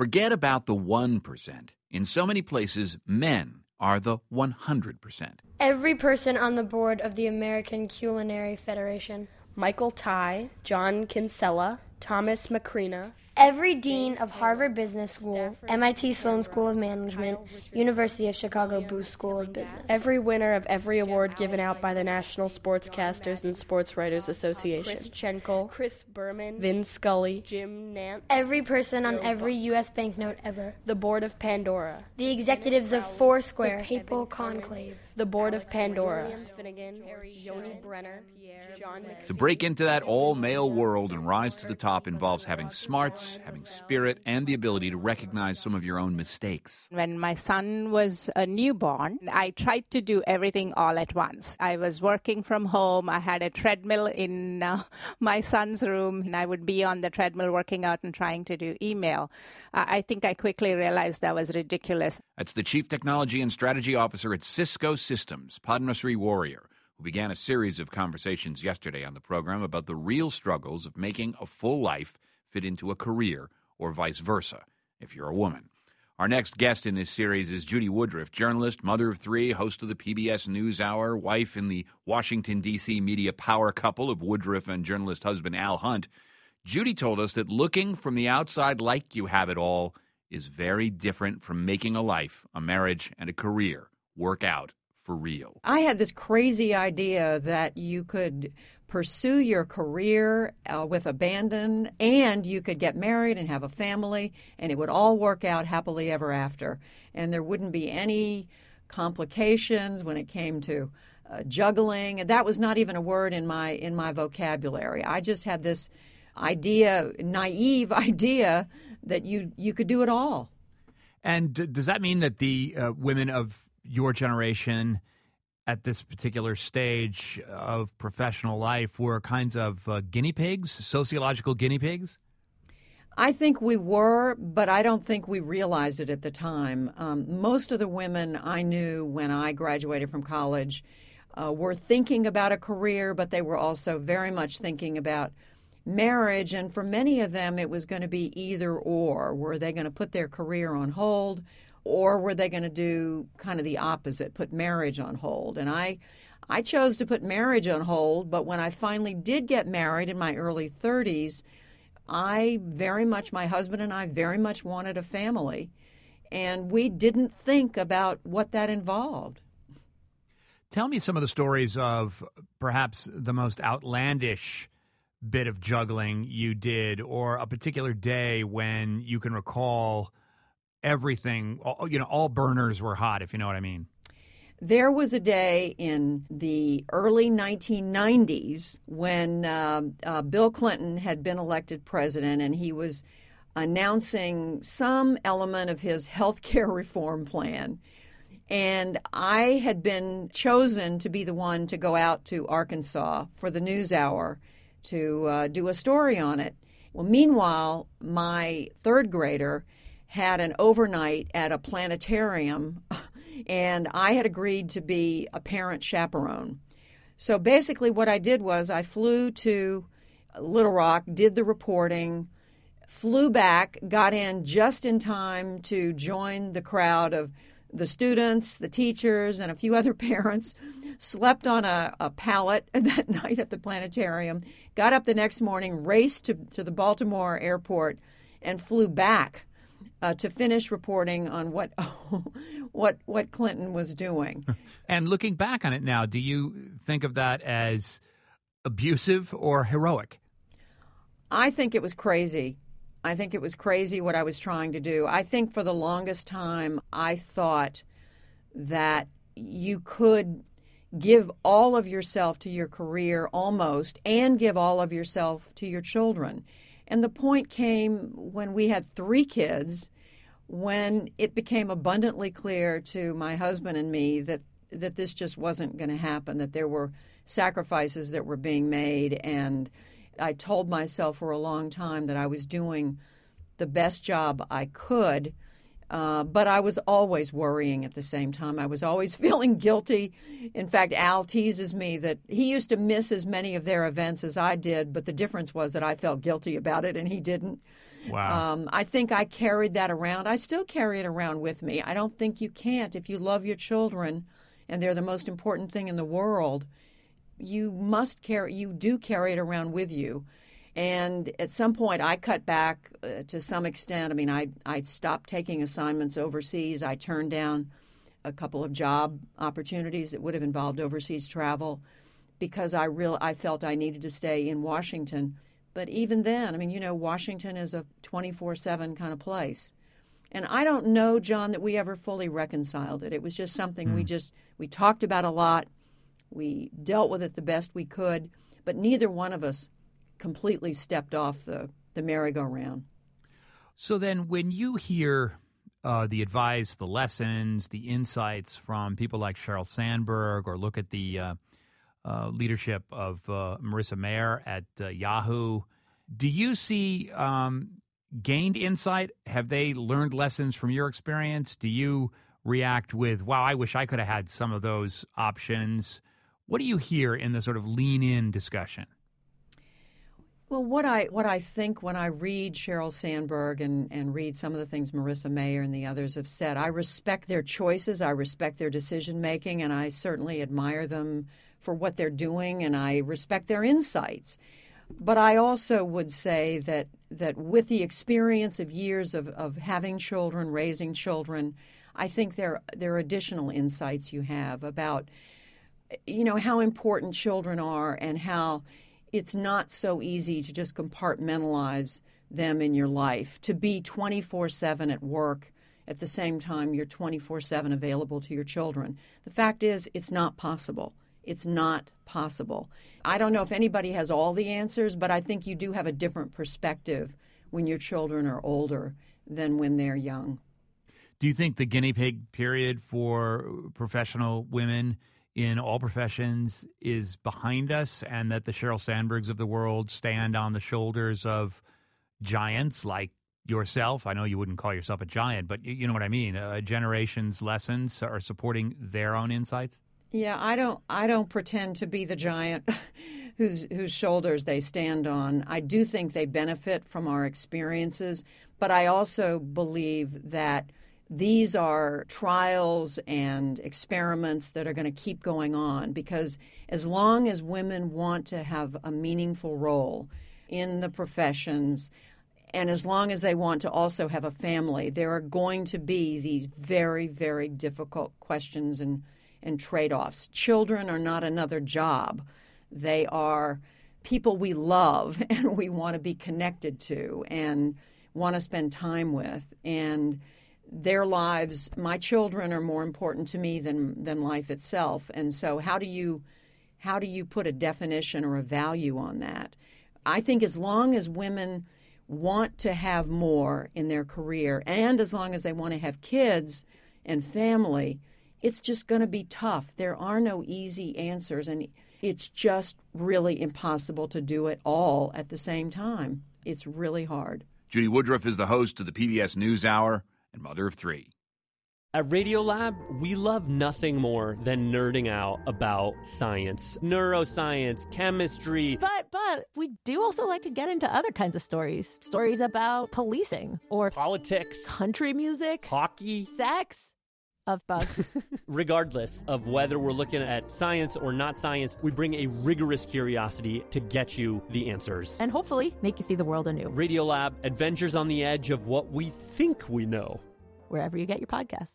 Forget about the 1%. In so many places, men are the 100%. Every person on the board of the American Culinary Federation. Michael Ty, John Kinsella, Thomas Macrina, Every dean of Harvard Business School, MIT Sloan School of Management, University of Chicago Booth School of Business. Every winner of every award given out by the National Sportscasters and Sports Writers Association. Chris Schenkel, Chris Berman, Vin Scully, Jim Nantz. Every person on every U.S. banknote ever. The Board of Pandora. The executives of Foursquare, the Papal Conclave. The Board of Pandora. Finnegan, Yoni Brenner, John To break into that all male world and rise to the top involves having smarts, having spirit, and the ability to recognize some of your own mistakes. When my son was a newborn, I tried to do everything all at once. I was working from home. I had a treadmill in uh, my son's room, and I would be on the treadmill working out and trying to do email. Uh, I think I quickly realized that was ridiculous. That's the Chief Technology and Strategy Officer at Cisco Systems, Padmasree Warrior, who began a series of conversations yesterday on the program about the real struggles of making a full life fit into a career, or vice versa, if you're a woman. Our next guest in this series is Judy Woodruff, journalist, mother of three, host of the PBS NewsHour, wife in the Washington, D.C. media power couple of Woodruff and journalist husband Al Hunt. Judy told us that looking from the outside like you have it all is very different from making a life, a marriage, and a career work out for real. I had this crazy idea that you could pursue your career uh, with abandon and you could get married and have a family and it would all work out happily ever after. And there wouldn't be any complications when it came to uh, juggling. That was not even a word in my in my vocabulary. I just had this idea naive idea that you you could do it all. And d- does that mean that the uh, women of your generation at this particular stage of professional life were kinds of uh, guinea pigs, sociological guinea pigs? I think we were, but I don't think we realized it at the time. Um, most of the women I knew when I graduated from college uh, were thinking about a career, but they were also very much thinking about marriage. And for many of them, it was going to be either or. Were they going to put their career on hold? Or were they going to do kind of the opposite, put marriage on hold? And I I chose to put marriage on hold, but when I finally did get married in my early 30s, I very much my husband and I very much wanted a family, and we didn't think about what that involved. Tell me some of the stories of perhaps the most outlandish bit of juggling you did or a particular day when you can recall everything, you know, all burners were hot, if you know what I mean. There was a day in the early 1990s when uh, uh, Bill Clinton had been elected president and he was announcing some element of his health care reform plan. And I had been chosen to be the one to go out to Arkansas for the news hour to uh, do a story on it. Well, meanwhile, my third grader had an overnight at a planetarium, and I had agreed to be a parent chaperone. So basically, what I did was I flew to Little Rock, did the reporting, flew back, got in just in time to join the crowd of the students, the teachers, and a few other parents. Slept on a, a pallet that night at the planetarium, got up the next morning, raced to, to the Baltimore airport, and flew back uh, to finish reporting on what what what Clinton was doing. and looking back on it now, do you think of that as abusive or heroic? I think it was crazy. I think it was crazy what I was trying to do. I think for the longest time I thought that you could give all of yourself to your career almost and give all of yourself to your children. And the point came when we had three kids, when it became abundantly clear to my husband and me that, that this just wasn't going to happen, that there were sacrifices that were being made. And I told myself for a long time that I was doing the best job I could uh, but I was always worrying at the same time. I was always feeling guilty. In fact, Al teases me that he used to miss as many of their events as I did, but the difference was that I felt guilty about it and he didn't. Wow. Um, I think I carried that around. I still carry it around with me. I don't think you can't. If you love your children and they're the most important thing in the world, you must carry, you do carry it around with you. And at some point, I cut back uh, to some extent. I mean, I, I stopped taking assignments overseas. I turned down a couple of job opportunities that would have involved overseas travel because I real I felt I needed to stay in Washington. But even then, I mean, you know, Washington is a 24/7 kind of place. And I don't know, John, that we ever fully reconciled it. It was just something mm. we just we talked about a lot. We dealt with it the best we could, but neither one of us completely stepped off the the merry-go-round. So then when you hear uh, the advice, the lessons, the insights from people like Sheryl Sandberg, or look at the uh, uh, leadership of uh, Marissa Mayer at uh, Yahoo. Do you see um, gained insight? Have they learned lessons from your experience? Do you react with, wow, I wish I could have had some of those options? What do you hear in the sort of lean in discussion? Well, what I what I think when I read Sheryl Sandberg and, and read some of the things Marissa Mayer and the others have said, I respect their choices, I respect their decision making, and I certainly admire them for what they're doing, and I respect their insights. But I also would say that that with the experience of years of, of having children, raising children, I think there there are additional insights you have about you know how important children are and how it's not so easy to just compartmentalize them in your life. To be 24 7 at work at the same time you're 24 7 available to your children. The fact is, it's not possible. It's not possible. I don't know if anybody has all the answers, but I think you do have a different perspective when your children are older than when they're young. Do you think the guinea pig period for professional women in all professions is behind us and that the Sheryl Sandbergs of the world stand on the shoulders of giants like yourself? I know you wouldn't call yourself a giant, but you know what I mean. Uh, generations' lessons are supporting their own insights. Yeah, I don't. I don't pretend to be the giant whose whose shoulders they stand on. I do think they benefit from our experiences, but I also believe that these are trials and experiments that are going to keep going on because as long as women want to have a meaningful role in the professions, and as long as they want to also have a family, there are going to be these very, very difficult questions and, and trade offs. Children are not another job, they are people we love and we want to be connected to and want to spend time with. And their lives, my children are more important to me than than life itself. And so how do you how do you put a definition or a value on that? I think as long as women want to have more in their career and as long as they want to have kids and family, it's just going to be tough. There are no easy answers and it's just really impossible to do it all at the same time. It's really hard. Judy Woodruff is the host of the PBS NewsHour and mother of three. At Radiolab, we love nothing more than nerding out about science, neuroscience, chemistry. But but we do also like to get into other kinds of stories. Stories about policing or politics, country music, hockey, sex of bugs. Regardless of whether we're looking at science or not science, we bring a rigorous curiosity to get you the answers. And hopefully make you see the world anew. Radiolab, adventures on the edge of what we think we know. Wherever you get your podcasts.